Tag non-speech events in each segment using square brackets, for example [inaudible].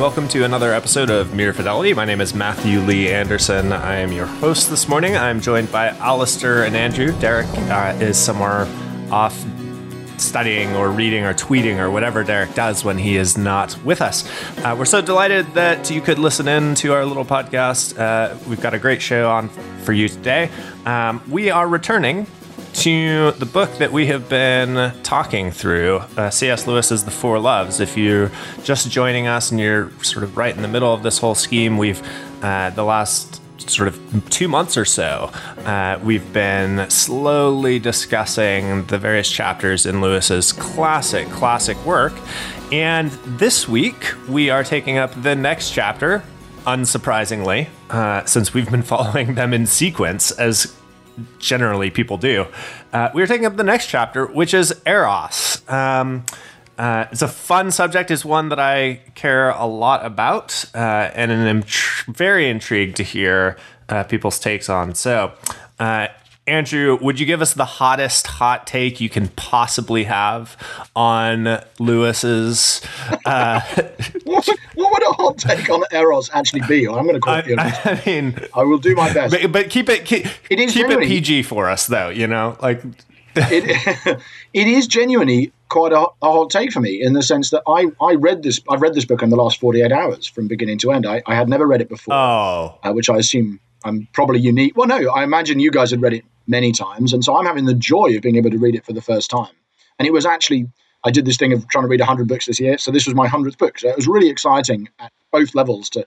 welcome to another episode of Mere Fidelity. My name is Matthew Lee Anderson. I am your host this morning. I'm joined by Alastair and Andrew. Derek uh, is somewhere off studying or reading or tweeting or whatever Derek does when he is not with us. Uh, we're so delighted that you could listen in to our little podcast. Uh, we've got a great show on for you today. Um, we are returning to the book that we have been talking through, uh, C.S. Lewis's The Four Loves. If you're just joining us and you're sort of right in the middle of this whole scheme, we've uh, the last sort of two months or so, uh, we've been slowly discussing the various chapters in Lewis's classic, classic work. And this week, we are taking up the next chapter, unsurprisingly, uh, since we've been [laughs] following them in sequence as generally people do. Uh, we are taking up the next chapter, which is Eros. Um, uh, it's a fun subject. Is one that I care a lot about, uh, and tr- very intrigued to hear uh, people's takes on. So, uh, Andrew, would you give us the hottest hot take you can possibly have on Lewis's? Uh, [laughs] what, what, would a hot take on Eros actually be? I'm going to call it. I, I, mean, I will do my best, but, but keep it keep, it is keep it PG for us, though. You know, like [laughs] it, [laughs] it is genuinely quite a, a, hot take for me in the sense that I, I read this I've read this book in the last 48 hours from beginning to end. I, I had never read it before, oh. uh, which I assume I'm probably unique. Well, no, I imagine you guys had read it many times, and so I'm having the joy of being able to read it for the first time. And it was actually I did this thing of trying to read 100 books this year, so this was my 100th book. So it was really exciting at both levels to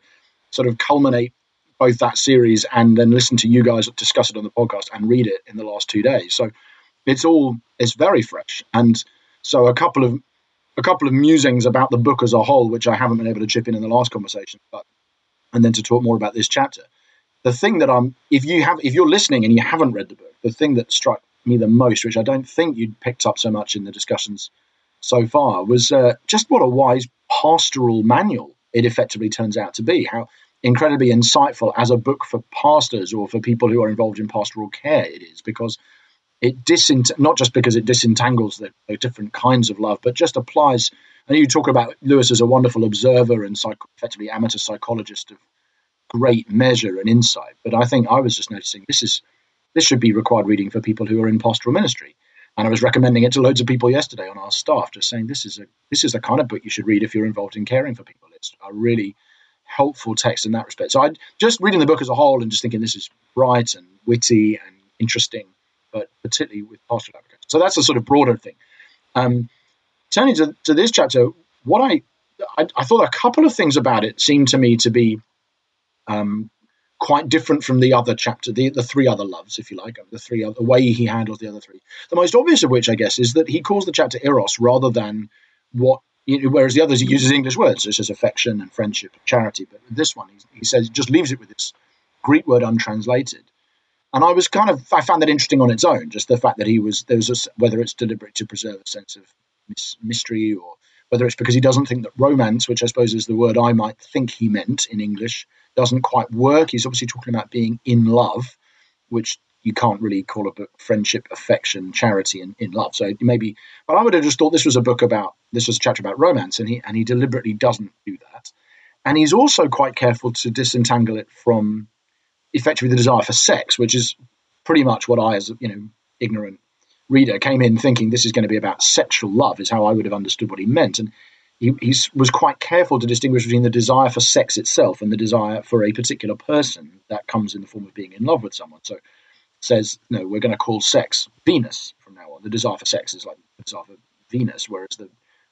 sort of culminate both that series and then listen to you guys discuss it on the podcast and read it in the last two days. So it's all it's very fresh, and so a couple of a couple of musings about the book as a whole, which I haven't been able to chip in in the last conversation, but and then to talk more about this chapter the thing that I'm if you have if you're listening and you haven't read the book, the thing that struck me the most, which I don't think you'd picked up so much in the discussions so far, was uh, just what a wise pastoral manual it effectively turns out to be. How incredibly insightful as a book for pastors or for people who are involved in pastoral care it is, because it disent not just because it disentangles the, the different kinds of love, but just applies. And you talk about Lewis as a wonderful observer and psych- effectively amateur psychologist of great measure and insight. But I think I was just noticing this is this should be required reading for people who are in pastoral ministry. And I was recommending it to loads of people yesterday on our staff, just saying this is a this is the kind of book you should read if you're involved in caring for people. It's a really helpful text in that respect. So I just reading the book as a whole and just thinking this is bright and witty and interesting, but particularly with pastoral application. So that's a sort of broader thing. Um, turning to, to this chapter, what I, I I thought a couple of things about it seemed to me to be um, quite different from the other chapter, the, the three other loves, if you like, the three other, the way he handles the other three. The most obvious of which, I guess, is that he calls the chapter eros rather than what, whereas the others he uses English words such as affection and friendship and charity. But this one, he, he says, just leaves it with this Greek word untranslated. And I was kind of, I found that interesting on its own, just the fact that he was, there was a, whether it's deliberate to preserve a sense of mystery or whether it's because he doesn't think that romance, which I suppose is the word I might think he meant in English, doesn't quite work. He's obviously talking about being in love, which you can't really call a book friendship, affection, charity, and in love. So maybe, but I would have just thought this was a book about this was a chapter about romance, and he and he deliberately doesn't do that. And he's also quite careful to disentangle it from effectively the desire for sex, which is pretty much what I, as you know, ignorant reader, came in thinking this is going to be about sexual love, is how I would have understood what he meant. And he, he was quite careful to distinguish between the desire for sex itself and the desire for a particular person that comes in the form of being in love with someone. So says, no, we're going to call sex Venus from now on. The desire for sex is like the desire for Venus, whereas the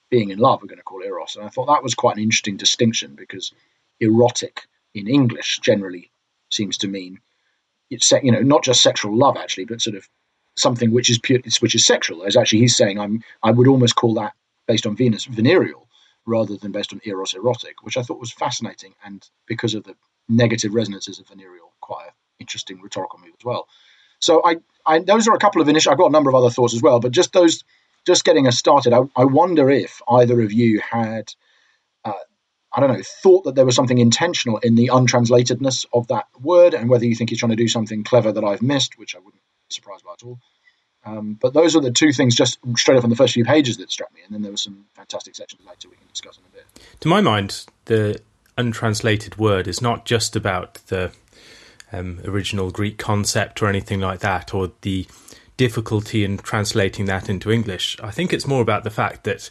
being in love we're going to call Eros. And I thought that was quite an interesting distinction because erotic in English generally seems to mean it's you know not just sexual love actually, but sort of something which is pure, which is sexual. As actually he's saying, I'm I would almost call that based on Venus venereal rather than based on eros erotic, which I thought was fascinating. And because of the negative resonances of venereal, quite an interesting rhetorical move as well. So I, I those are a couple of initial. I've got a number of other thoughts as well, but just those, just getting us started. I, I wonder if either of you had, uh, I don't know, thought that there was something intentional in the untranslatedness of that word, and whether you think he's trying to do something clever that I've missed, which I wouldn't surprised by at all. Um, but those are the two things just straight off on the first few pages that struck me, and then there were some fantastic sections later we can discuss in a bit. To my mind, the untranslated word is not just about the um, original Greek concept or anything like that, or the difficulty in translating that into English. I think it's more about the fact that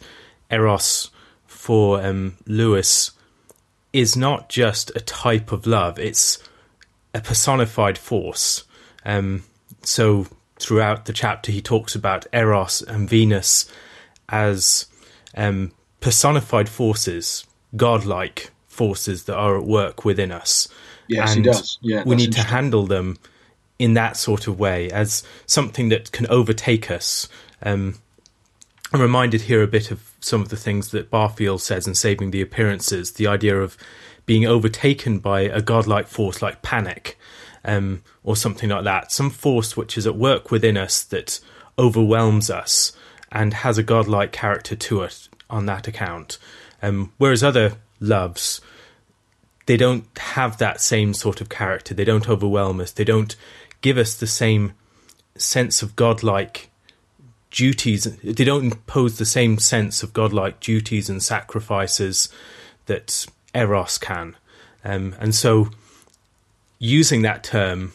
Eros for um, Lewis is not just a type of love, it's a personified force. Um, so throughout the chapter, he talks about Eros and Venus as um, personified forces, godlike forces that are at work within us. Yes, and he does. Yeah, we need to handle them in that sort of way as something that can overtake us. Um, I'm reminded here a bit of some of the things that Barfield says in Saving the Appearances, the idea of being overtaken by a godlike force like panic um, or something like that, some force which is at work within us that overwhelms us and has a godlike character to it on that account. Um, whereas other loves, they don't have that same sort of character. They don't overwhelm us. They don't give us the same sense of godlike duties. They don't impose the same sense of godlike duties and sacrifices that Eros can. Um, and so using that term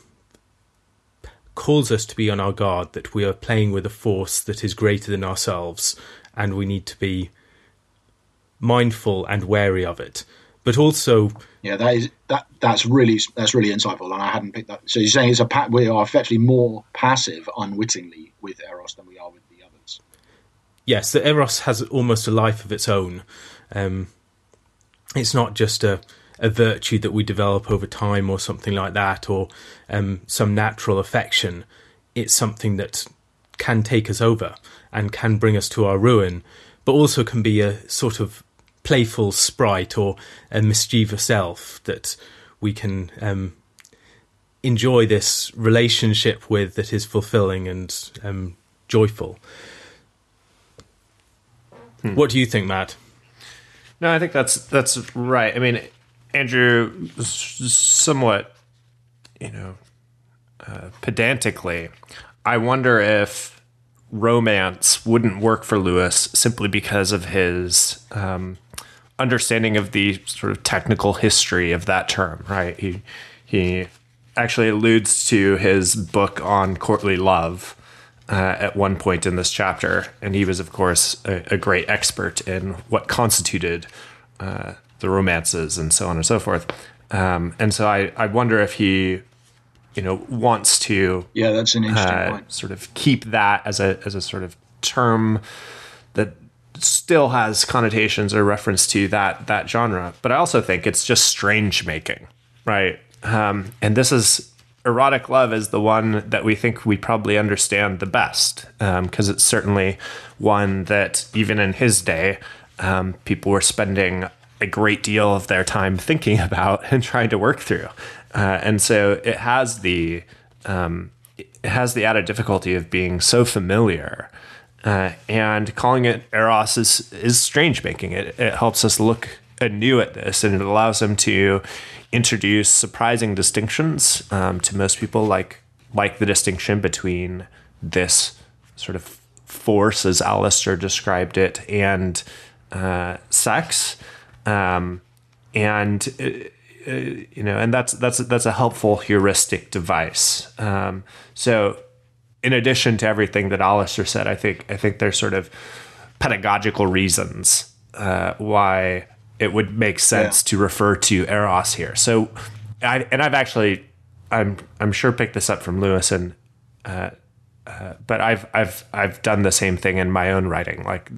calls us to be on our guard that we are playing with a force that is greater than ourselves and we need to be mindful and wary of it. But also yeah that is that that's really that's really insightful and i hadn't picked that. So you're saying it's a we are effectively more passive unwittingly with eros than we are with the others? Yes the eros has almost a life of its own. Um, it's not just a a virtue that we develop over time or something like that, or um, some natural affection. It's something that can take us over and can bring us to our ruin, but also can be a sort of playful sprite or a mischievous elf that we can um, enjoy this relationship with that is fulfilling and um, joyful. Hmm. What do you think, Matt? No, I think that's that's right. I mean, Andrew, somewhat, you know, uh, pedantically, I wonder if romance wouldn't work for Lewis simply because of his um, understanding of the sort of technical history of that term. Right? He he actually alludes to his book on courtly love. Uh, at one point in this chapter, and he was, of course, a, a great expert in what constituted uh, the romances and so on and so forth. Um, and so I, I wonder if he, you know, wants to yeah, that's an interesting uh, point. Sort of keep that as a as a sort of term that still has connotations or reference to that that genre. But I also think it's just strange making, right? Um, and this is erotic love is the one that we think we probably understand the best because um, it's certainly one that even in his day um, people were spending a great deal of their time thinking [laughs] about and trying to work through. Uh, and so it has the um, it has the added difficulty of being so familiar. Uh, and calling it Eros is is strange making. It it helps us look anew at this, and it allows them to introduce surprising distinctions um, to most people, like like the distinction between this sort of force, as Alastair described it, and uh, sex um, and uh, uh, you know, and that's that's that's a helpful heuristic device. Um, so, in addition to everything that Alastair said, I think I think there's sort of pedagogical reasons uh, why it would make sense yeah. to refer to Eros here. So, I and I've actually I'm I'm sure picked this up from Lewis and. Uh, uh, but I've I've I've done the same thing in my own writing. Like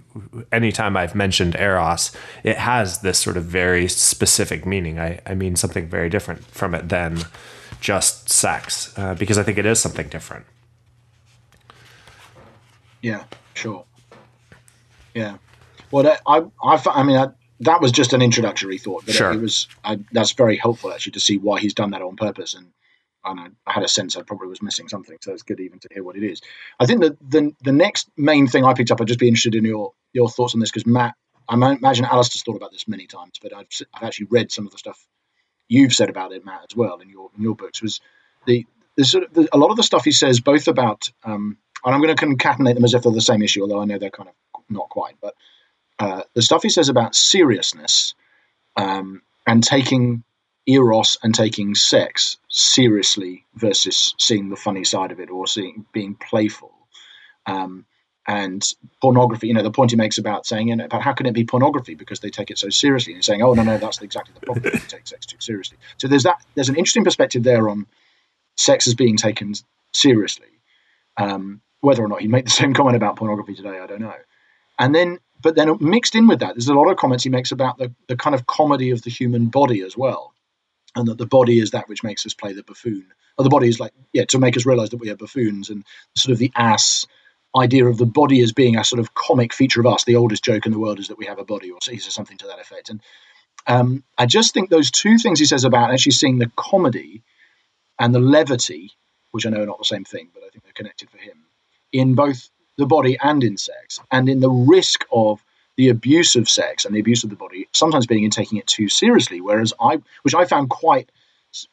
anytime I've mentioned eros, it has this sort of very specific meaning. I, I mean something very different from it than just sex, uh, because I think it is something different. Yeah, sure. Yeah. Well, I I, I mean I, that was just an introductory thought, but sure. it, it was I, that's very helpful actually to see why he's done that on purpose and and I, I, had a sense I probably was missing something. So it's good even to hear what it is. I think that the the next main thing I picked up, I'd just be interested in your your thoughts on this because Matt, I imagine Alastair's thought about this many times, but I've I've actually read some of the stuff you've said about it, Matt, as well in your in your books. Was the there's sort of, the, a lot of the stuff he says both about um, and I'm going to concatenate them as if they're the same issue, although I know they're kind of not quite, but uh, the stuff he says about seriousness um, and taking eros and taking sex seriously versus seeing the funny side of it or seeing being playful. Um, and pornography, you know, the point he makes about saying, you know, about how can it be pornography because they take it so seriously, and saying, oh no, no, that's exactly the problem. they take sex too seriously. So there's that. There's an interesting perspective there on sex as being taken seriously. Um, whether or not he'd make the same [laughs] comment about pornography today, I don't know. And then, but then mixed in with that, there's a lot of comments he makes about the, the kind of comedy of the human body as well. And that the body is that which makes us play the buffoon. Or the body is like, yeah, to make us realize that we are buffoons and sort of the ass idea of the body as being a sort of comic feature of us. The oldest joke in the world is that we have a body, or something to that effect. And um, I just think those two things he says about actually seeing the comedy and the levity, which I know are not the same thing, but I think they're connected for him, in both the body and in sex, and in the risk of the abuse of sex and the abuse of the body sometimes being in taking it too seriously. Whereas I, which I found quite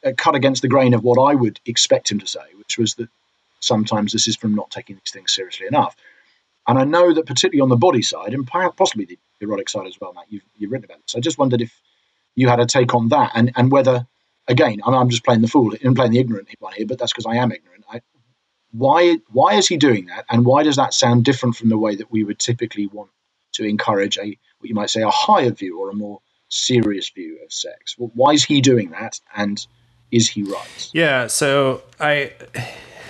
uh, cut against the grain of what I would expect him to say, which was that sometimes this is from not taking these things seriously enough. And I know that particularly on the body side, and possibly the erotic side as well, Matt, you've, you've written about this. I just wondered if you had a take on that and, and whether, again, I'm, I'm just playing the fool and playing the ignorant one here, but that's because I am ignorant. I, why, why is he doing that? And why does that sound different from the way that we would typically want to encourage a, what you might say, a higher view or a more serious view of sex? Well, why is he doing that? And is he right? Yeah. So I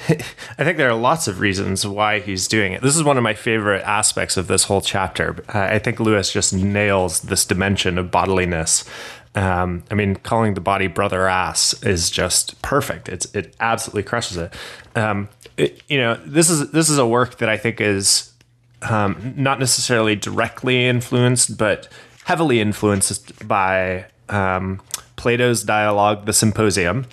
[laughs] I think there are lots of reasons why he's doing it. This is one of my favorite aspects of this whole chapter. I think Lewis just nails this dimension of bodiliness. Um, I mean, calling the body brother ass is just perfect. It's it absolutely crushes it. Um, it you know, this is this is a work that I think is um, not necessarily directly influenced, but heavily influenced by um, Plato's dialogue, The Symposium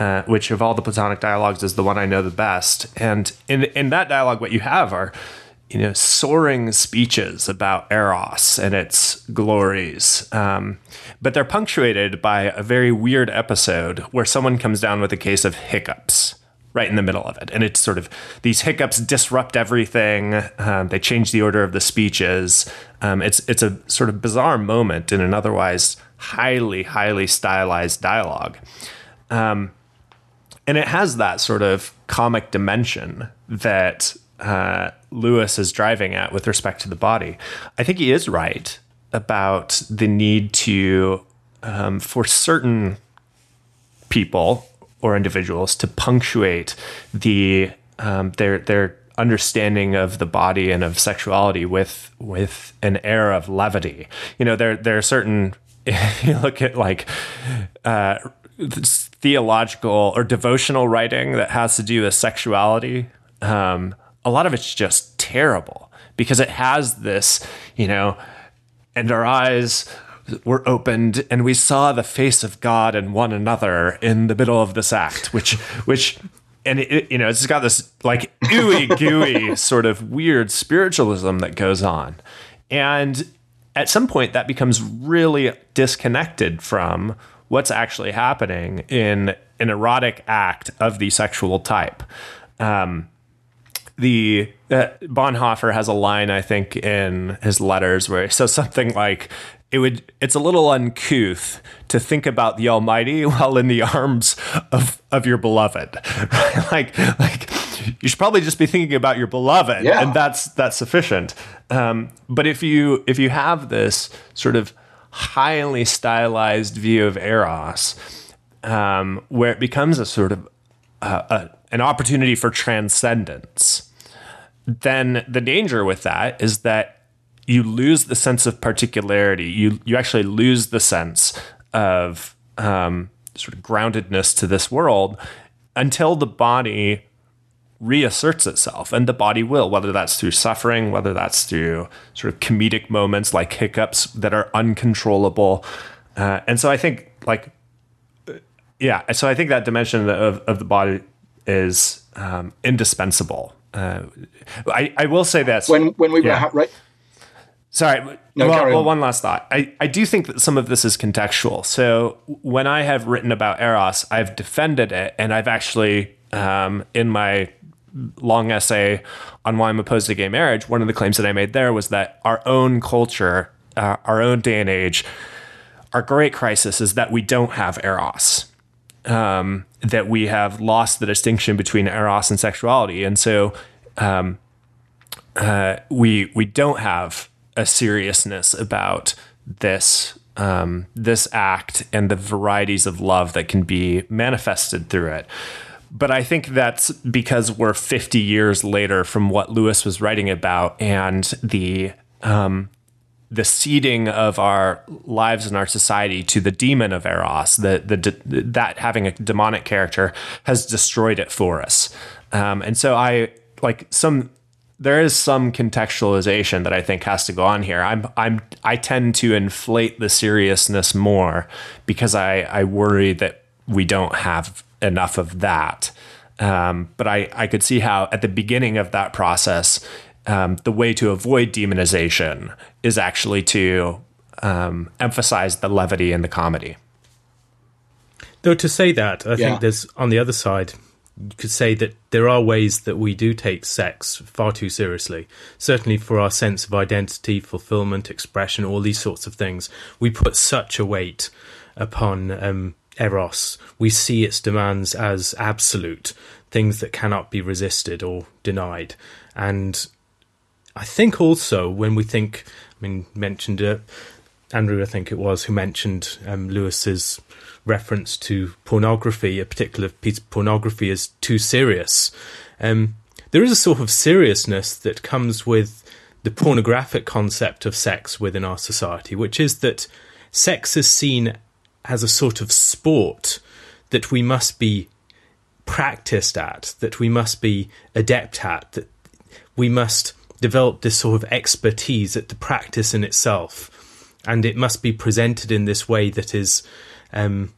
uh, which of all the Platonic dialogues is the one I know the best. And in in that dialogue, what you have are you know soaring speeches about eros and its glories, um, but they're punctuated by a very weird episode where someone comes down with a case of hiccups right in the middle of it. And it's sort of these hiccups disrupt everything. Um, they change the order of the speeches. Um, it's it's a sort of bizarre moment in an otherwise highly highly stylized dialogue. Um, and it has that sort of comic dimension that uh, Lewis is driving at with respect to the body. I think he is right about the need to, um, for certain people or individuals, to punctuate the um, their their understanding of the body and of sexuality with with an air of levity. You know, there there are certain. [laughs] If you look at like uh, theological or devotional writing that has to do with sexuality, um, a lot of it's just terrible because it has this, you know, and our eyes were opened and we saw the face of God and one another in the middle of this act, which, which, and it, you know, it's got this like ooey gooey sort of weird spiritualism that goes on. And at some point that becomes really disconnected from what's actually happening in an erotic act of the sexual type. Um, the uh, Bonhoeffer has a line I think in his letters where he says something like it would it's a little uncouth to think about the Almighty [laughs] while in the arms of of your beloved. [laughs] like like you should probably just be thinking about your beloved, yeah. and that's that's sufficient. Um, but if you if you have this sort of highly stylized view of Eros, um, where it becomes a sort of uh, a, an opportunity for transcendence, then the danger with that is that you lose the sense of particularity. You you actually lose the sense of um, sort of groundedness to this world until the body reasserts itself and the body will whether that's through suffering whether that's through sort of comedic moments like hiccups that are uncontrollable uh, and so i think like uh, yeah so i think that dimension of, of the body is um, indispensable uh, I, I will say this when when we yeah. were right Sorry. No, well, well, one last thought. I, I do think that some of this is contextual. So when I have written about Eros, I've defended it, and I've actually, um, in my long essay on why I'm opposed to gay marriage, one of the claims that I made there was that our own culture, uh, our own day and age, our great crisis is that we don't have eros. Um, that we have lost the distinction between eros and sexuality, and so um, uh, we we don't have a seriousness about this um, this act and the varieties of love that can be manifested through it. But I think that's because we're 50 years later from what Lewis was writing about, and the um, the ceding of our lives and our society to the demon of eros, the, the that having a demonic character has destroyed it for us. Um, and so I like some there is some contextualization that I think has to go on here. I'm I'm I tend to inflate the seriousness more because I I worry that we don't have enough of that. Um, but I I could see how at the beginning of that process um, the way to avoid demonization is actually to um, emphasize the levity in the comedy. Though to say that, I yeah. think there's on the other side, you could say that there are ways that we do take sex far too seriously. Certainly for our sense of identity, fulfillment, expression, all these sorts of things, we put such a weight upon um, eros. We see its demands as absolute, things that cannot be resisted or denied, and I think also when we think, I mean, mentioned it, Andrew, I think it was, who mentioned um, Lewis's reference to pornography, a particular piece of pornography, as too serious. Um, there is a sort of seriousness that comes with the pornographic concept of sex within our society, which is that sex is seen as a sort of sport that we must be practiced at, that we must be adept at, that we must develop this sort of expertise at the practice in itself, and it must be presented in this way that is um,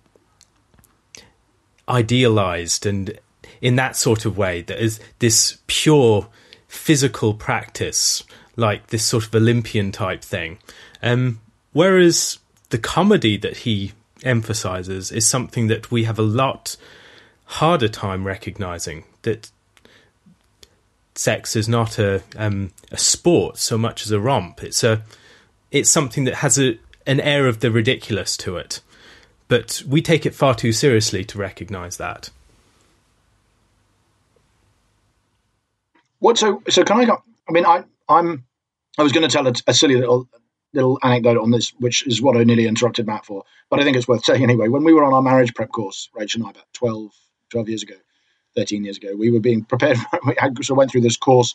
idealized and in that sort of way that is this pure physical practice, like this sort of Olympian type thing. Um, whereas the comedy that he emphasizes is something that we have a lot harder time recognizing that sex is not a um, a sport so much as a romp. It's a it's something that has a an air of the ridiculous to it, but we take it far too seriously to recognise that. What so so can I? Go, I mean, I I'm I was going to tell a, a silly little little anecdote on this, which is what I nearly interrupted Matt for, but I think it's worth saying anyway. When we were on our marriage prep course, Rachel and I, about 12, 12 years ago, 13 years ago. We were being prepared. [laughs] we had so went through this course,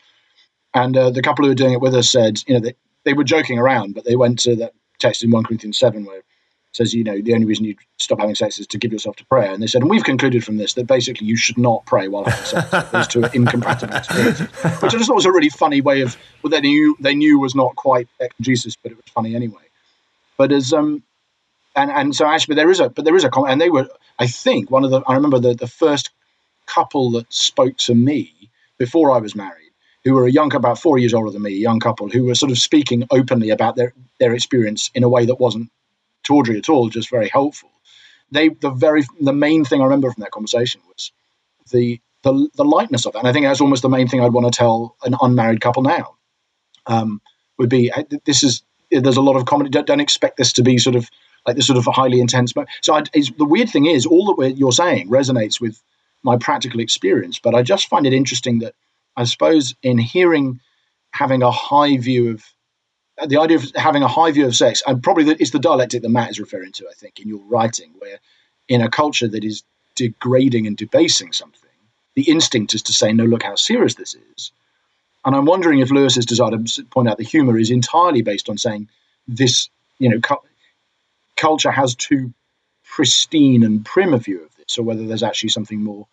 and uh, the couple who were doing it with us said, you know, they, they were joking around, but they went to that text in 1 Corinthians 7 where it says, you know, the only reason you stop having sex is to give yourself to prayer. And they said, and we've concluded from this that basically you should not pray while having sex. [laughs] Those two are incompatible experiences. Which I just thought was a really funny way of, well, they knew, they knew was not quite Jesus, but it was funny anyway. But as, um, and, and so actually, but there is a, but there is a, comment, and they were, I think one of the, I remember the, the first couple that spoke to me before I was married, who were a young, about four years older than me, a young couple who were sort of speaking openly about their their experience in a way that wasn't tawdry at all, just very helpful. They, the very, the main thing I remember from that conversation was the the, the lightness of it. And I think that's almost the main thing I'd want to tell an unmarried couple now. Um, would be this is there's a lot of comedy. Don't, don't, expect this to be sort of like this sort of highly intense. But So I, the weird thing is, all that you're saying resonates with my practical experience. But I just find it interesting that I suppose in hearing having a high view of uh, the idea of having a high view of sex, and probably it's the dialectic that Matt is referring to, I think, in your writing, where in a culture that is degrading and debasing something, the instinct is to say, no, look how serious this is. And I'm wondering if Lewis's desire to point out the humor is entirely based on saying this, you know, cu- culture has too pristine and prim a view of this, or whether there's actually something more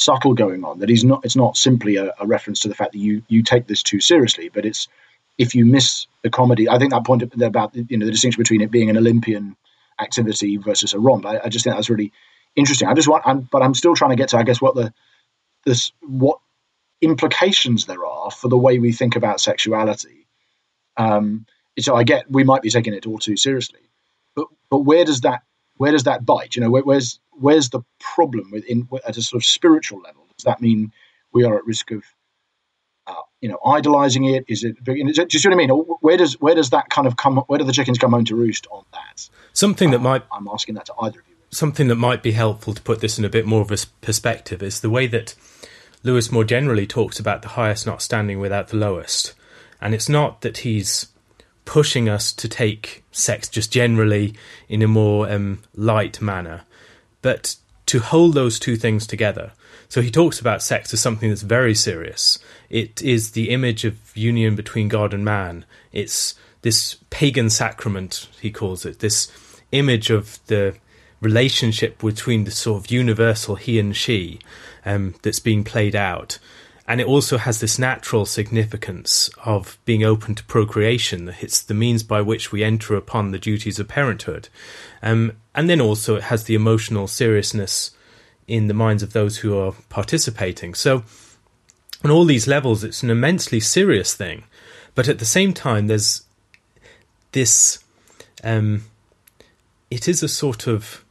subtle going on. That he's not. It's not simply a, a, reference to the fact that you you take this too seriously, but it's if you miss the comedy. I think that point about you know the distinction between it being an Olympian activity versus a romp. I, I just think that's really interesting. I just want, I'm, but I'm still trying to get to I guess what the this what implications there are for the way we think about sexuality. Um, so I get we might be taking it all too seriously, but but where does that where does that bite? You know, where, where's where's the problem within at a sort of spiritual level? Does that mean we are at risk of uh, you know, idolizing it? Is it? Do you see what I mean? Where does where does that kind of come? Where do the chickens come home to roost on that? Something that uh, might I'm asking that to either of you. Something that might be helpful to put this in a bit more of a perspective is the way that Lewis more generally talks about the highest not standing without the lowest, and it's not that he's pushing us to take sex just generally in a more um, light manner, but to hold those two things together. So he talks about sex as something that's very serious. It is the image of union between God and man. It's this pagan sacrament, he calls it, this image of the relationship between the sort of universal he and she um, that's being played out. And it also has this natural significance of being open to procreation. It's the means by which we enter upon the duties of parenthood. Um, and then also it has the emotional seriousness in the minds of those who are participating. So, on all these levels, it's an immensely serious thing. But at the same time, there's this. Um, it is a sort of.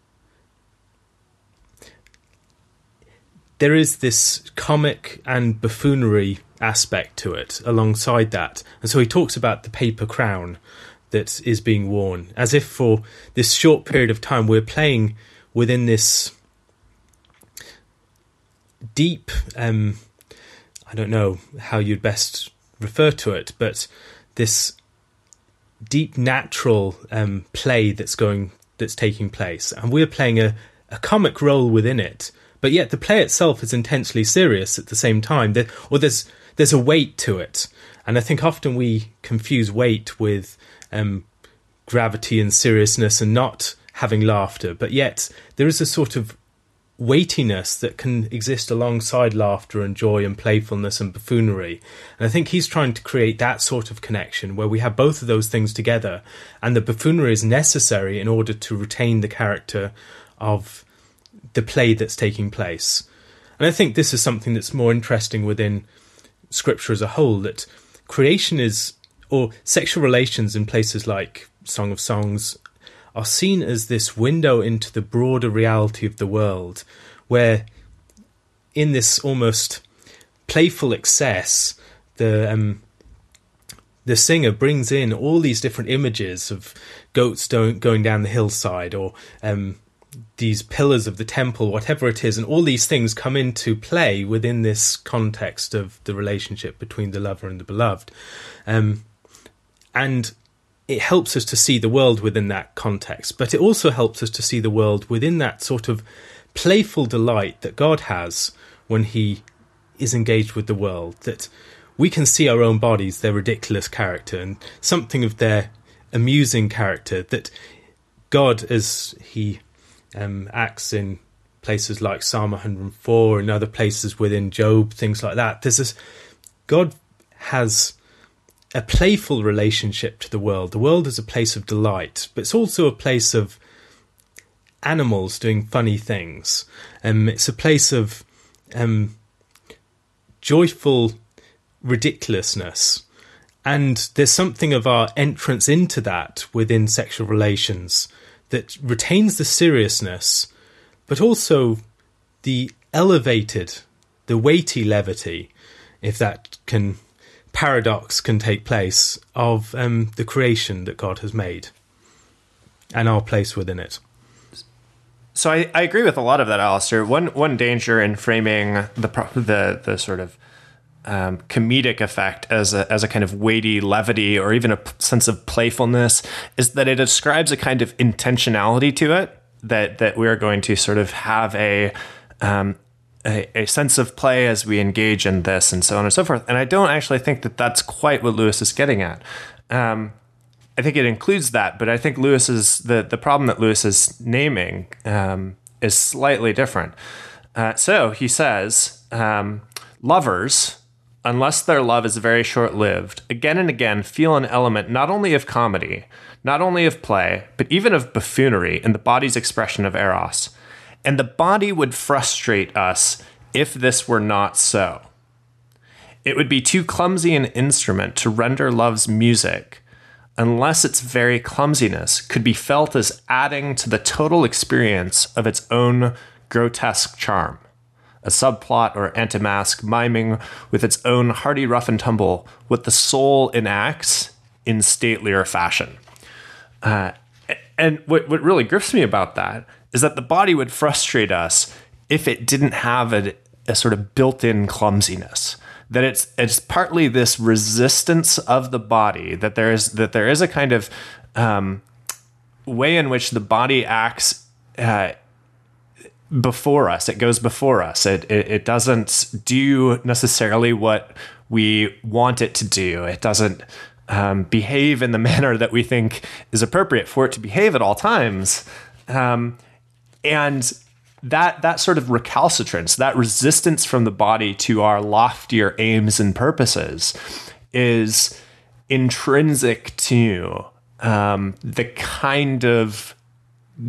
There is this comic and buffoonery aspect to it alongside that. And so he talks about the paper crown that is being worn, as if for this short period of time we're playing within this deep. Um, I don't know how you'd best refer to it, but this deep natural um, play that's going that's taking place, and we're playing a, a comic role within it. But yet the play itself is intensely serious at the same time. There, or there's there's a weight to it, and I think often we confuse weight with um, gravity and seriousness, and not having laughter. But yet there is a sort of weightiness that can exist alongside laughter and joy and playfulness and buffoonery. And I think he's trying to create that sort of connection where we have both of those things together, and the buffoonery is necessary in order to retain the character of the play that's taking place. And I think this is something that's more interesting within scripture as a whole that creation is, or sexual relations in places like Song of Songs are seen as this window into the broader reality of the world, where in this almost playful excess, the um, the singer brings in all these different images of goats going down the hillside or um, these pillars of the temple, whatever it is, and all these things come into play within this context of the relationship between the lover and the beloved. Um, and it helps us to see the world within that context, but it also helps us to see the world within that sort of playful delight that God has when He is engaged with the world. That we can see our own bodies, their ridiculous character, and something of their amusing character. That God, as He um, acts in places like Psalm 104 and other places within Job, things like that, there's God has a playful relationship to the world. The world is a place of delight, but it's also a place of animals doing funny things. Um, it's a place of um, joyful ridiculousness. And there's something of our entrance into that within sexual relations that retains the seriousness, but also the elevated, the weighty levity, if that can paradox can take place of um, the creation that God has made and our place within it. So I, I agree with a lot of that, Alastair. One one danger in framing the the the sort of um, comedic effect as a, as a kind of weighty levity or even a p- sense of playfulness is that it ascribes a kind of intentionality to it that that we are going to sort of have a um, a, a, sense of play as we engage in this and so on and so forth. And I don't actually think that that's quite what Lewis is getting at. Um, I think it includes that, but I think Lewis is the the problem that Lewis is naming um, is slightly different. Uh, so he says, um, lovers, unless their love is very short lived, again and again feel an element not only of comedy, not only of play, but even of buffoonery in the body's expression of eros and the body would frustrate us if this were not so. It would be too clumsy an instrument to render love's music unless its very clumsiness could be felt as adding to the total experience of its own grotesque charm. A subplot or antimasque miming with its own hearty rough and tumble what the soul enacts in statelier fashion. Uh, and what, what really grips me about that is that the body would frustrate us if it didn't have a, a sort of built-in clumsiness that it's it's partly this resistance of the body that there is that there is a kind of um, way in which the body acts uh, before us. It goes before us. It, it, it doesn't do necessarily what we want it to do. It doesn't um, behave in the [laughs] manner that we think is appropriate for it to behave at all times. Um, and that that sort of recalcitrance, that resistance from the body to our loftier aims and purposes, is intrinsic to um, the kind of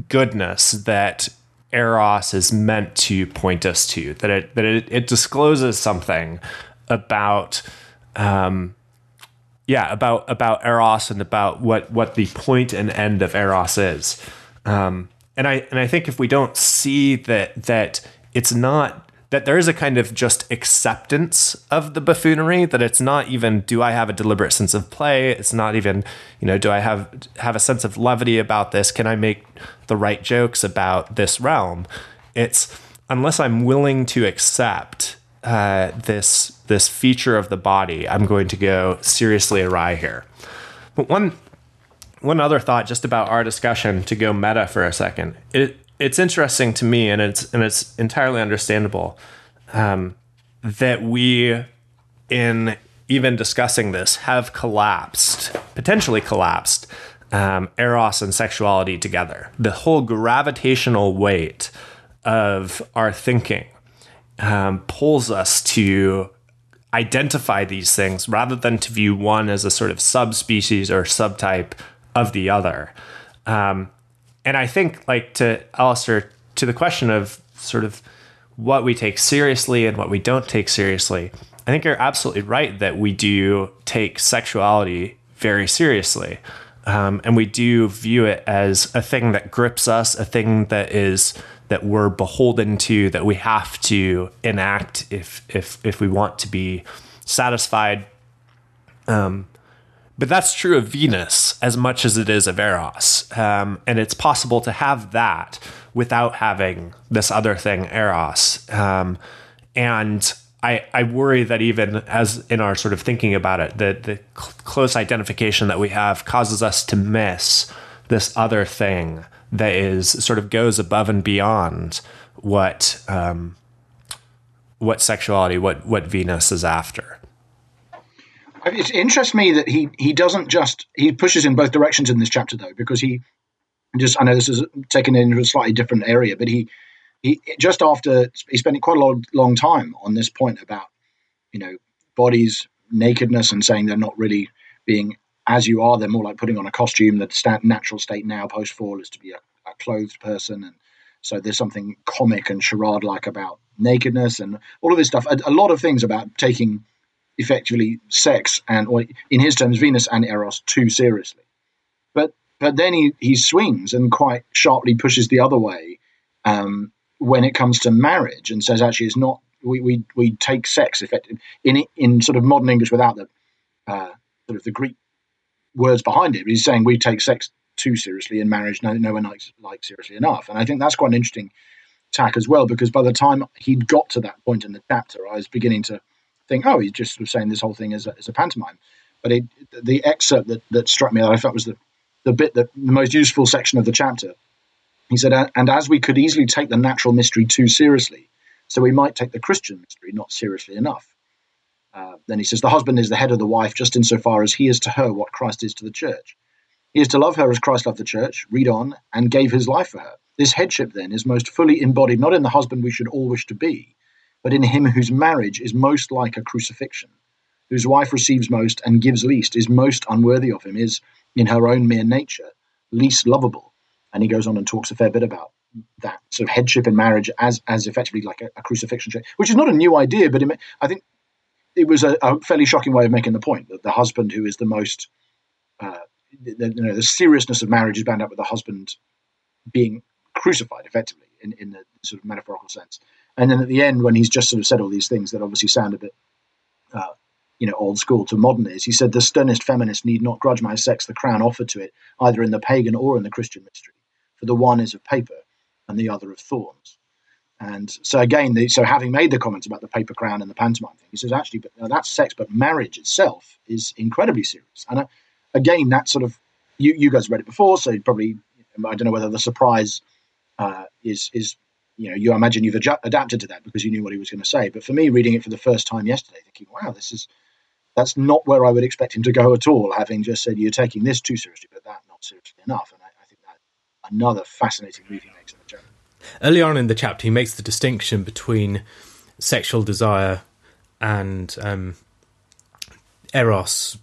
goodness that eros is meant to point us to that it that it, it discloses something about um, yeah about about eros and about what what the point and end of eros is. Um, and i and i think if we don't see that that it's not that there is a kind of just acceptance of the buffoonery that it's not even do i have a deliberate sense of play? It's not even you know do i have have a sense of levity about this? Can i make the right jokes about this realm? It's unless i'm willing to accept uh, this this feature of the body i'm going to go seriously awry here. But one one other thought just about our discussion to go meta for a second. It it's interesting to me, and it's and it's entirely understandable um, that we, in even discussing this, have collapsed, potentially collapsed, um, eros and sexuality together. The whole gravitational weight of our thinking um, pulls us to identify these things rather than to view one as a sort of subspecies or subtype of the other. Um, and I think, like to Alastair, to the question of sort of what we take seriously and what we don't take seriously, I think you're absolutely right that we do take sexuality very seriously. Um, and we do view it as a thing that grips us, a thing that is that we're beholden to, that we have to enact if if if we want to be satisfied. Um, but that's true of Venus as much as it is of Eros. Um, and it's possible to have that without having this other thing, Eros. Um, and I, I worry that even as in our sort of thinking about it, the, the cl- close identification that we have causes us to miss this other thing that is sort of goes above and beyond what um, what sexuality, what what Venus is after. It interests me that he he doesn't just he pushes in both directions in this chapter though because he just I know this is taken into a slightly different area, but he he just after he spent quite a long long time on this point about you know bodies nakedness and saying they're not really being as you are. They're more like putting on a costume the natural state now post fall is to be a, a clothed person. And so there's something comic and charade like about nakedness and all of this stuff. A, a lot of things about taking effectively sex and, or in his terms, Venus and Eros too seriously. But but then he, he swings and quite sharply pushes the other way um, when it comes to marriage and says actually it's not we, we, we take sex effective in in sort of modern English without the uh, sort of the Greek words behind it. He's saying we take sex too seriously in marriage. No, no one likes like seriously enough, and I think that's quite an interesting tack as well because by the time he'd got to that point in the chapter, I was beginning to think, oh, he's just saying this whole thing is a, as a pantomime. But it, the excerpt that, that struck me that I thought was the, the bit that the most useful section of the chapter. He said, and as we could easily take the natural mystery too seriously, so we might take the Christian mystery not seriously enough. Uh, then he says, the husband is the head of the wife just insofar as he is to her what Christ is to the church. He is to love her as Christ loved the church, read on, and gave his life for her. This headship, then, is most fully embodied not in the husband we should all wish to be, but in him whose marriage is most like a crucifixion, whose wife receives most and gives least, is most unworthy of him, is, in her own mere nature, least lovable. And he goes on and talks a fair bit about that sort of headship in marriage as as effectively like a, a crucifixion, which is not a new idea, but it, I think it was a, a, fairly shocking way of making the point that the husband who is the most uh, the, you know, the seriousness of marriage is bound up with the husband being crucified effectively in, in the sort of metaphorical sense And then at the end, when he's just sort of said all these things that obviously sound a bit, uh, you know, old school to modern is, he said, the sternest feminist need not grudge my sex the crown offered to it, either in the pagan or in the Christian mystery. For the one is of paper and the other of thorns. And so again, the, so having made the comments about the paper crown and the pantomime thing, he says actually, but uh, that's sex, but marriage itself is incredibly serious. And uh, again, that sort of you you guys read it before, so probably I don't know whether the surprise uh, is is you know you imagine you've adju- adapted to that because you knew what he was going to say. But for me, reading it for the first time yesterday, thinking, wow, this is that's not where I would expect him to go at all. Having just said you're taking this too seriously, but that not seriously enough. And I, I think that another fascinating he makes in the chapter. Early on in the chapter, he makes the distinction between sexual desire and um, eros,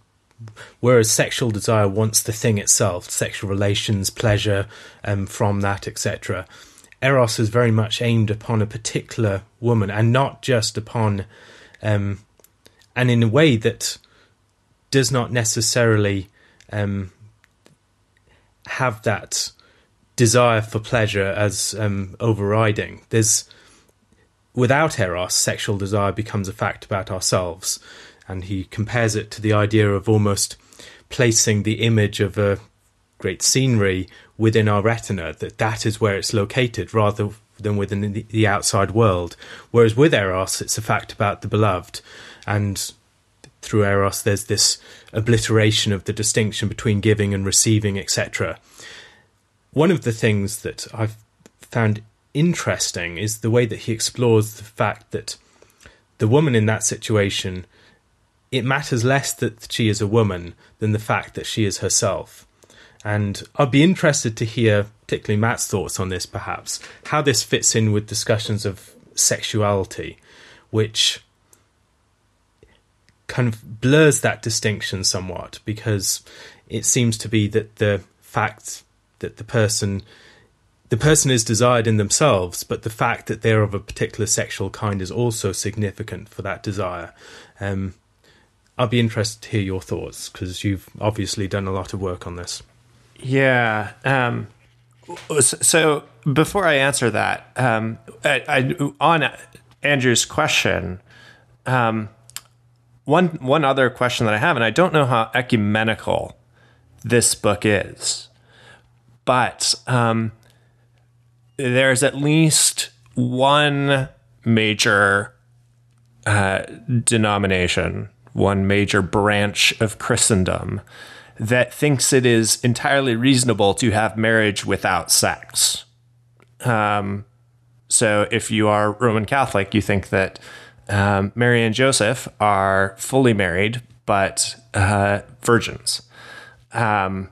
whereas sexual desire wants the thing itself, sexual relations, pleasure um, from that, etc. Eros is very much aimed upon a particular woman and not just upon, um, and in a way that does not necessarily um, have that desire for pleasure as um, overriding. There's without eros, sexual desire becomes a fact about ourselves, and he compares it to the idea of almost placing the image of a great scenery within our retina. That that is where it's located, rather than within the, outside world. Whereas with eros, it's a fact about the beloved, and through eros, there's this obliteration of the distinction between giving and receiving, etc one of the things that I've found interesting is the way that he explores the fact that the woman in that situation, it matters less that she is a woman than the fact that she is herself. And I'd be interested to hear, particularly Matt's thoughts on this, perhaps, how this fits in with discussions of sexuality, which kind of blurs that distinction somewhat because it seems to be that the fact that the person the person is desired in themselves, but the fact that they're of a particular sexual kind is also significant for that desire. Um, I'd be interested to hear your thoughts because you've obviously done a lot of work on this. Yeah. Um, so before I answer that, um, I, I, on Andrew's question, um, one one other question that I have, and I don't know how ecumenical this book is but um, there's at least one major uh, denomination, one major branch of Christendom that thinks it is entirely reasonable to have marriage without sex. Um, so if you are Roman Catholic, you think that um, Mary and Joseph are fully married but uh, virgins. Um,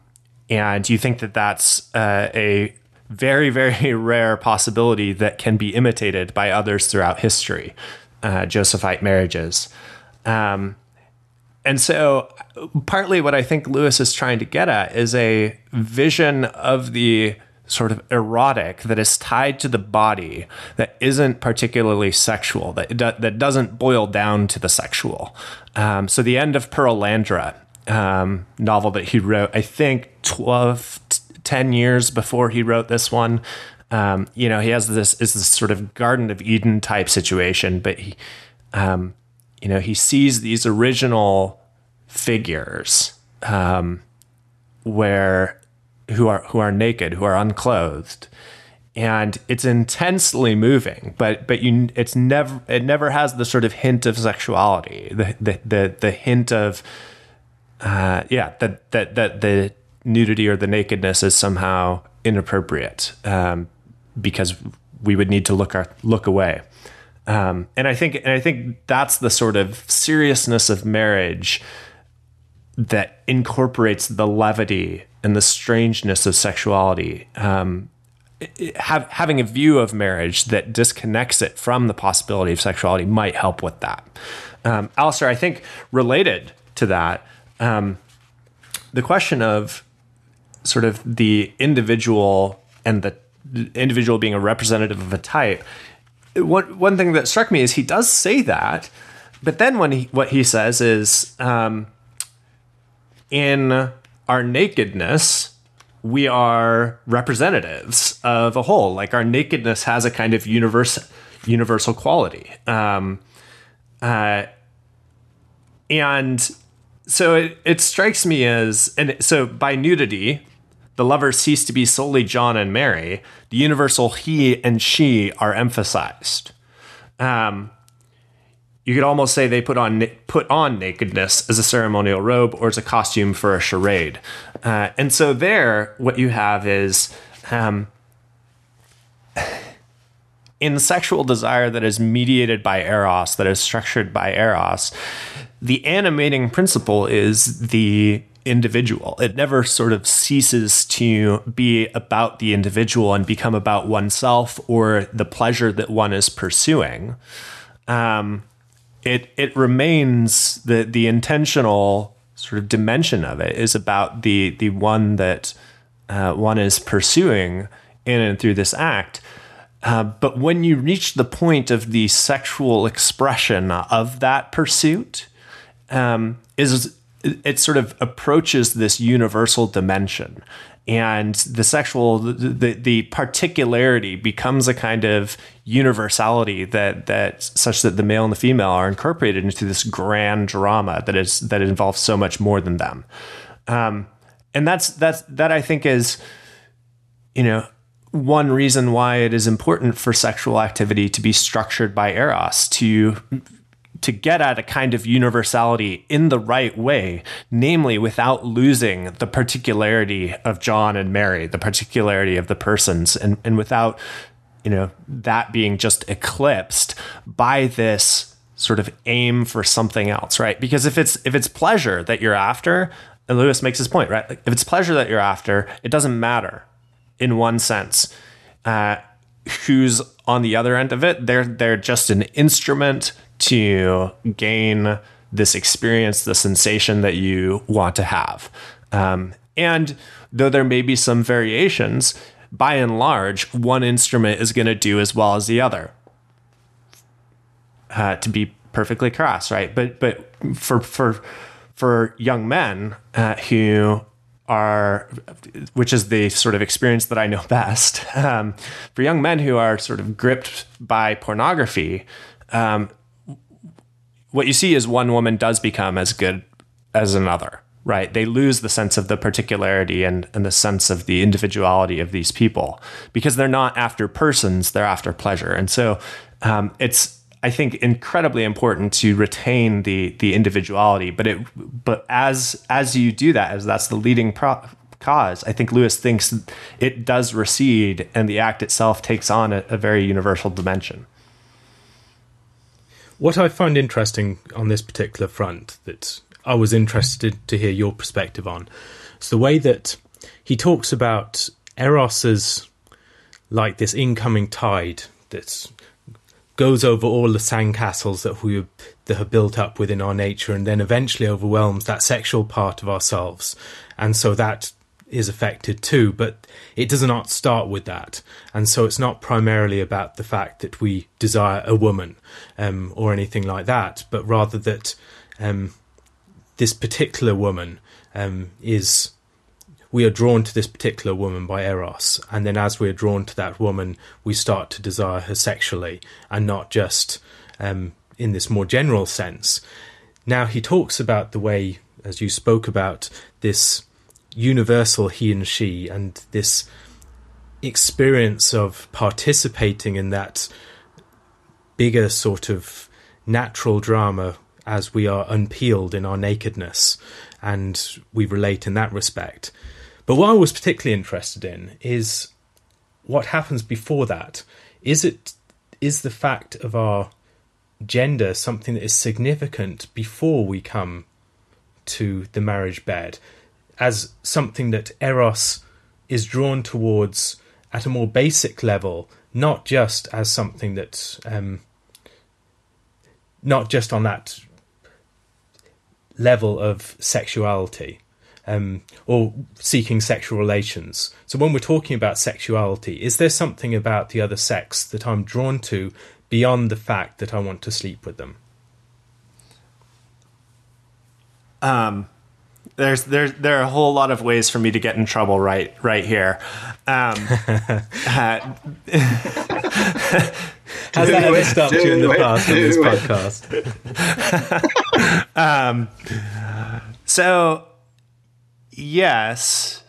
and you think that that's uh, a very, very [laughs] rare possibility that can be imitated by others throughout history, uh, Josephite marriages. Um, and so, partly what I think Lewis is trying to get at is a vision of the sort of erotic that is tied to the body that isn't particularly sexual, that, that doesn't boil down to the sexual. Um, so, the end of Perelandra um, novel that he wrote, I think 12, 10 years before he wrote this one. Um, you know, he has this is this sort of Garden of Eden type situation, but he, um, you know, he sees these original figures um, where who are who are naked, who are unclothed, and it's intensely moving. But but you, it's never it never has the sort of hint of sexuality, the the the, the hint of uh, yeah, that that that the nudity or the nakedness is somehow inappropriate um, because we would need to look our, look away. Um, and I think and I think that's the sort of seriousness of marriage that incorporates the levity and the strangeness of sexuality. Um, have, having a view of marriage that disconnects it from the possibility of sexuality might help with that. Um, Alastair, I think related to that, um, the question of sort of the individual and the individual being a representative of a type. One one thing that struck me is he does say that, but then when he what he says is um, in our nakedness we are representatives of a whole. Like our nakedness has a kind of universal universal quality. Um, uh, and so it, it strikes me as, and so by nudity, the lovers cease to be solely John and Mary. The universal he and she are emphasized. Um, you could almost say they put on put on nakedness as a ceremonial robe or as a costume for a charade. Uh, and so there, what you have is um, [sighs] in sexual desire that is mediated by eros, that is structured by eros. The animating principle is the individual. It never sort of ceases to be about the individual and become about oneself or the pleasure that one is pursuing. Um, it it remains the the intentional sort of dimension of it is about the the one that uh, one is pursuing in and through this act. Uh, but when you reach the point of the sexual expression of that pursuit, um, is it sort of approaches this universal dimension. And the sexual the, the particularity becomes a kind of universality that that such that the male and the female are incorporated into this grand drama that is that involves so much more than them. Um, and that's that's that i think is you know one reason why it is important for sexual activity to be structured by eros to to get at a kind of universality in the right way, namely without losing the particularity of John and Mary, the particularity of the persons, and, and without, you know, that being just eclipsed by this sort of aim for something else, right? Because if it's if it's pleasure that you're after, and Lewis makes his point, right? Like if it's pleasure that you're after, it doesn't matter in one sense. Uh, who's on the other end of it? They're they're just an instrument to gain this experience, the sensation that you want to have. Um, and though there may be some variations, by and large, one instrument is going to do as well as the other. Uh, to be perfectly crass, right? But but for for for young men uh, who are, which is the sort of experience that I know [laughs] best, um, for young men who are sort of gripped by pornography, um, what you see is one woman does become as good as another, right? They lose the sense of the particularity and, and the sense of the individuality of these people because they're not after persons, they're after pleasure. And so um, it's, I think, incredibly important to retain the the individuality. But it, but as as you do that, as that's the leading pro- cause, I think Lewis thinks it does recede, and the act itself takes on a, a very universal dimension. What I find interesting on this particular front that I was interested to hear your perspective on is the way that he talks about Eros as like this incoming tide that goes over all the sandcastles that we that are built up within our nature and then eventually overwhelms that sexual part of ourselves and so that is affected too, but it does not start with that. And so it's not primarily about the fact that we desire a woman um, or anything like that, but rather that um, this particular woman um, is. We are drawn to this particular woman by Eros, and then as we are drawn to that woman, we start to desire her sexually and not just um, in this more general sense. Now, he talks about the way, as you spoke about, this universal he and she and this experience of participating in that bigger sort of natural drama as we are unpeeled in our nakedness and we relate in that respect. But what I was particularly interested in is what happens before that. Is it is the fact of our gender something that is significant before we come to the marriage bed? as something that Eros is drawn towards at a more basic level, not just as something that, um, not just on that level of sexuality um, or seeking sexual relations. So, when we're talking about sexuality, is there something about the other sex that I'm drawn to beyond the fact that I want to sleep with them? Um, there's there's there are a whole lot of ways for me to get in trouble right right here. Um, [laughs] uh, Has that ever stopped you in the past on this podcast? [laughs] Um, so yes.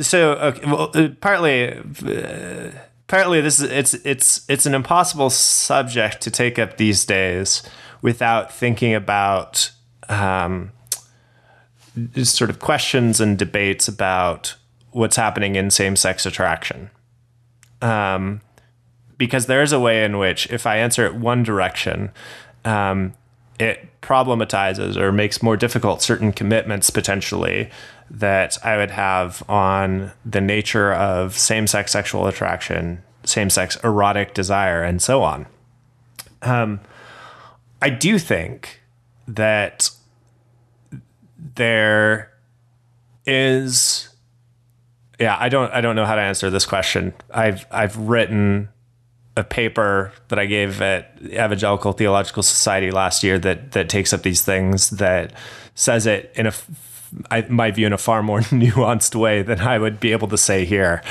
So okay, well, uh, partly, uh, partly this is it's it's it's an impossible subject to take up these days without thinking about um, sort of questions and debates about what's happening in same-sex attraction. Um, because there is a way in which, if I answer it one direction, um, it problematizes or makes more difficult certain commitments potentially that I would have on the nature of same sex sexual attraction, same sex erotic desire, and so on. Um, I do think that there is yeah i don't i don't know how to answer this question i've i've written a paper that I gave at Evangelical Theological Society last year that that takes up these things that says it in a I, my view in a far more [laughs] nuanced way than I would be able to say here.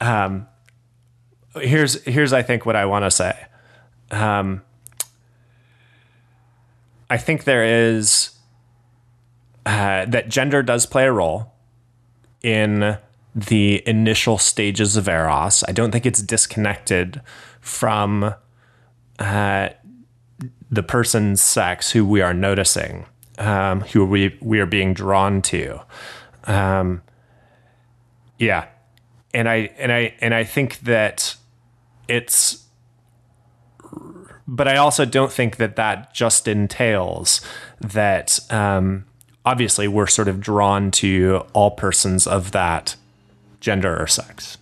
Um, here's here's I think what I want to say. Um, I think there is uh, that gender does play a role in the initial stages of eros. I don't think it's disconnected from uh, the person's sex who we are noticing, um, who we we are being drawn to. Um, yeah, and I and I and I think that it's. But I also don't think that that just entails that. Um, obviously, we're sort of drawn to all persons of that gender or sex.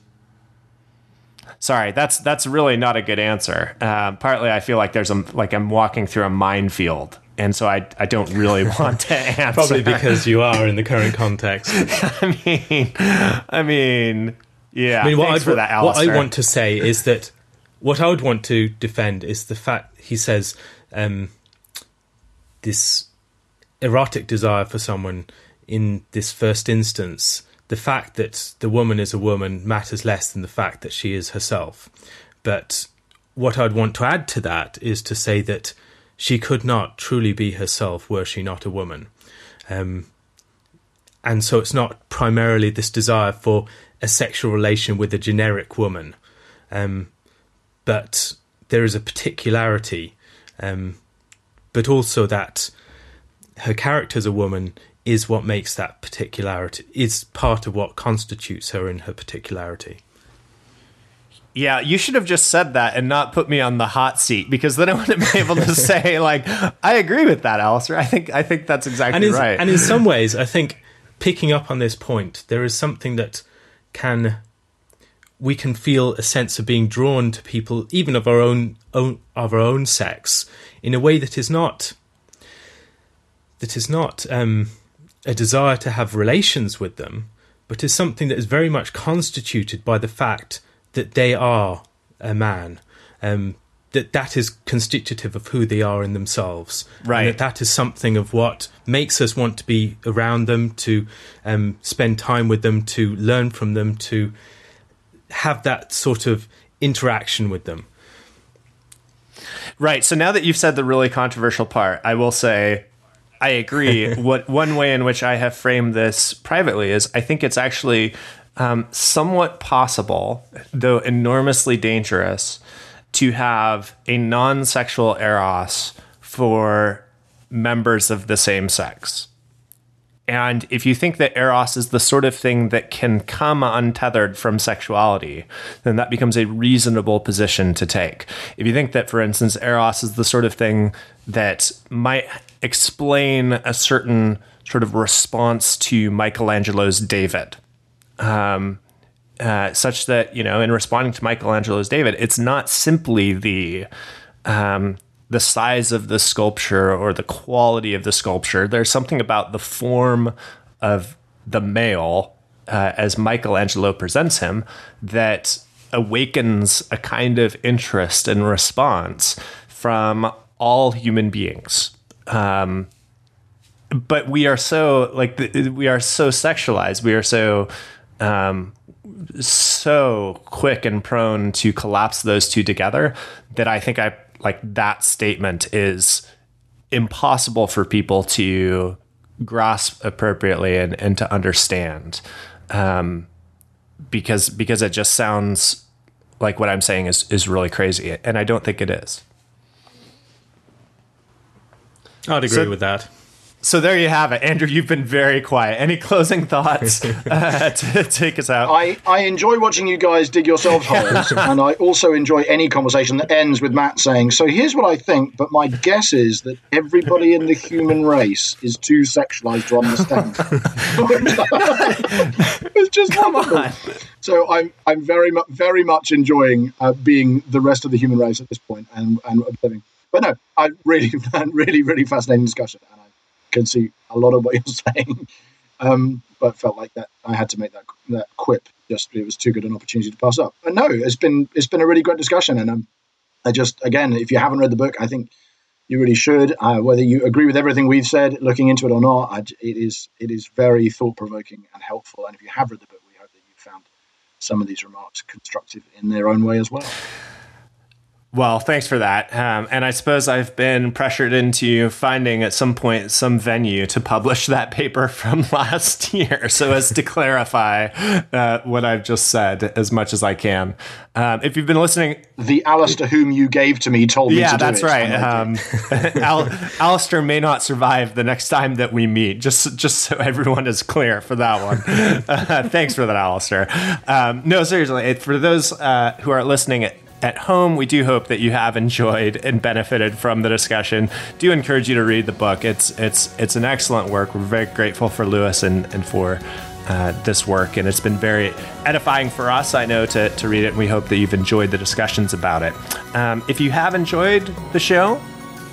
Sorry, that's that's really not a good answer. Uh, partly, I feel like there's a like I'm walking through a minefield, and so I I don't really [laughs] want to answer. Probably because you are in the current context. [laughs] I mean, I mean, yeah. I mean, what, for that, what I want to say is that what I would want to defend is the fact he says um, this erotic desire for someone in this first instance. The fact that the woman is a woman matters less than the fact that she is herself. But what I'd want to add to that is to say that she could not truly be herself were she not a woman. Um, and so it's not primarily this desire for a sexual relation with a generic woman, um, but there is a particularity, um, but also that her character as a woman is what makes that particularity is part of what constitutes her in her particularity. Yeah, you should have just said that and not put me on the hot seat because then I wouldn't be able to [laughs] say like I agree with that, Alastair. I think I think that's exactly and in, right. and in some [laughs] ways, I think picking up on this point, there is something that can we can feel a sense of being drawn to people, even of our own, own of our own sex, in a way that is not that is not um, a desire to have relations with them, but is something that is very much constituted by the fact that they are a man. Um, that that is constitutive of who they are in themselves, Right. And that that is something of what makes us want to be around them, to um, spend time with them, to learn from them, to have that sort of interaction with them. Right. So now that you've said the really controversial part, I will say I agree. [laughs] what one way in which I have framed this privately is I think it's actually um, somewhat possible, though enormously dangerous, to have a non-sexual eros for members of the same sex. And if you think that eros is the sort of thing that can come untethered from sexuality, then that becomes a reasonable position to take. If you think that, for instance, eros is the sort of thing that might explain a certain sort of response to Michelangelo's David, um, uh, such that, you know, in responding to Michelangelo's David, it's not simply the um, the size of the sculpture or the quality of the sculpture. There's something about the form of the male uh, as Michelangelo presents him that awakens a kind of interest and response from all human beings. Um, but we are so like we are so sexualized. We are so um, so quick and prone to collapse those two together that I think I like that statement is impossible for people to grasp appropriately and, and to understand um, because because it just sounds like what I'm saying is is really crazy and I don't think it is. I'd agree so, with that. So there you have it, Andrew. You've been very quiet. Any closing thoughts [laughs] uh, to take us out? I, I enjoy watching you guys dig yourselves holes, and I also enjoy any conversation that ends with Matt saying, "So here's what I think, but my guess is that everybody in the human race is too sexualized to understand." [laughs] [laughs] it's just come wonderful. on. So I'm I'm very much very much enjoying uh, being the rest of the human race at this point and and observing. But no, I really really really fascinating discussion, and I can see a lot of what you're [laughs] saying. Um, but felt like that I had to make that that quip. Just it was too good an opportunity to pass up. But no, it's been it's been a really great discussion, and um, I just again, if you haven't read the book, I think you really should. Uh, whether you agree with everything we've said, looking into it or not, I, it is it is very thought provoking and helpful. And if you have read the book, we hope that you found some of these remarks constructive in their own way as well. Well, thanks for that. Um, and I suppose I've been pressured into finding at some point some venue to publish [laughs] that paper from [laughs] last year so as to clarify uh, what I've just said as much as I can. Um, if you've been listening, the Alastair whom you gave to me told me yeah, to that's right. Um, [laughs] Al- Alastair may not survive the next time that we meet. Just just so everyone is clear for that one. Uh, thanks for that, Alastair. Um, no, seriously, for those uh, who are listening at home, we do hope that you have enjoyed and benefited from the discussion. Do encourage you to read the book. It's it's it's an excellent work. We're very grateful for Lewis and and for uh, this work, and it's been very edifying for us. I know to to read it. and We hope that you've enjoyed the discussions about it. Um, if you have enjoyed the show.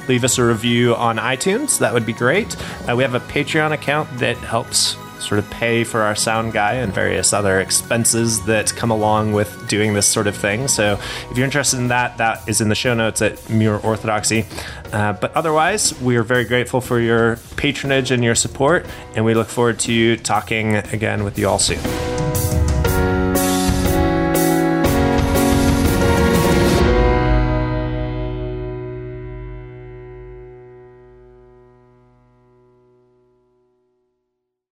Leave us a review on iTunes. That would be great. Uh, we have a Patreon account that helps sort of pay for our sound guy and various other expenses that come along with doing this sort of thing. So if you're interested in that, that is in the show notes at Mere Orthodoxy. Uh, but otherwise, we are very grateful for your patronage and your support, and we look forward to talking again with you all soon.